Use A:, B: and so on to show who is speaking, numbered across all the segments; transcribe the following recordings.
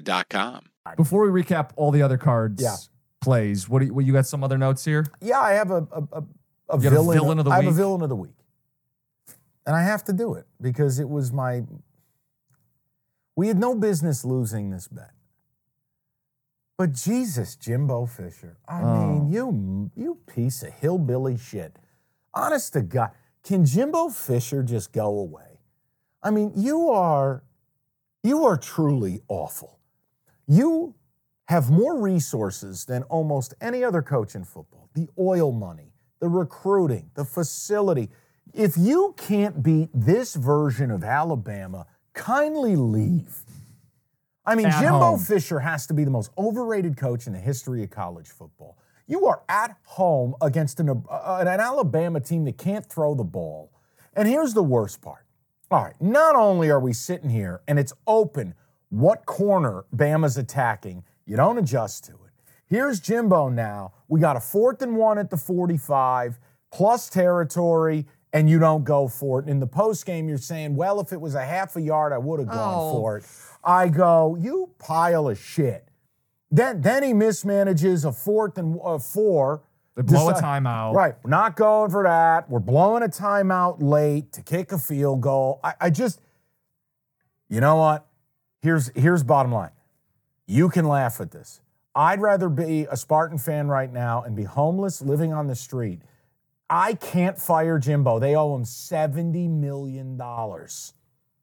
A: Serta.com.
B: Before we recap all the other cards,
C: Yeah.
B: plays. What do you, what, you got? Some other notes here?
C: Yeah, I have a a, a, a
B: You a
C: villain.
B: villain of the
C: I have
B: week?
C: a villain of the week, and I have to do it because it was my. We had no business losing this bet, but Jesus, Jimbo Fisher. I
B: Oh.
C: mean, you you piece of hillbilly shit. Honest to God, can Jimbo Fisher just go away? I mean, you are you are truly awful. You have more resources than almost any other coach in football. The oil money, the recruiting, the facility. If you can't beat this version of Alabama, kindly leave. I mean,
B: At
C: Jimbo
B: home.
C: Fisher has to be the most overrated coach in the history of college football. You are at home against an, uh, an Alabama team that can't throw the ball. And here's the worst part. All right, not only are we sitting here and it's open what corner Bama's attacking, you don't adjust to it. Here's Jimbo now. We got a fourth and one at the 45, plus territory, and you don't go for it. In the post game, you're saying, well, if it was a half a yard, I would have gone
B: Oh.
C: for it. I go, you pile of shit. Then, then he mismanages a fourth and uh, four.
B: They blow a timeout.
C: Right. We're not going for that. We're blowing a timeout late to kick a field goal. I, I just, you know what? Here's here's bottom line. You can laugh at this. I'd rather be a Spartan fan right now and be homeless living on the street. I can't fire Jimbo. They owe him $70 million.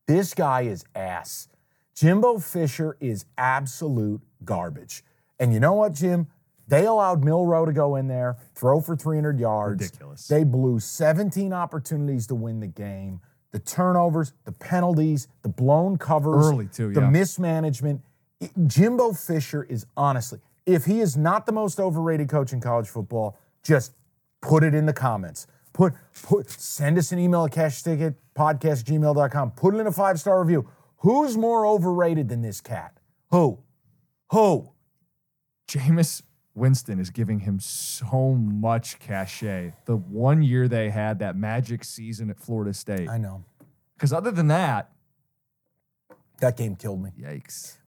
C: This guy is ass. Jimbo Fisher is absolute garbage. And you know what, Jim? They allowed Milroe to go in there, throw for 300 yards.
B: Ridiculous.
C: They blew 17 opportunities to win the game. The turnovers, the penalties, the blown covers,
B: Early, too,
C: the
B: yeah.
C: mismanagement. It- Jimbo Fisher is honestly, if he is not the most overrated coach in college football, just put it in the comments. Put put send us an email at cashticket podcast gmail.com. Put it in a five-star review. Who's more overrated than this cat? Who? Who?
B: Jameis Winston is giving him so much cachet. The one year they had that magic season at Florida State.
C: I know.
B: Because other than that,
C: That game killed me.
B: yikes.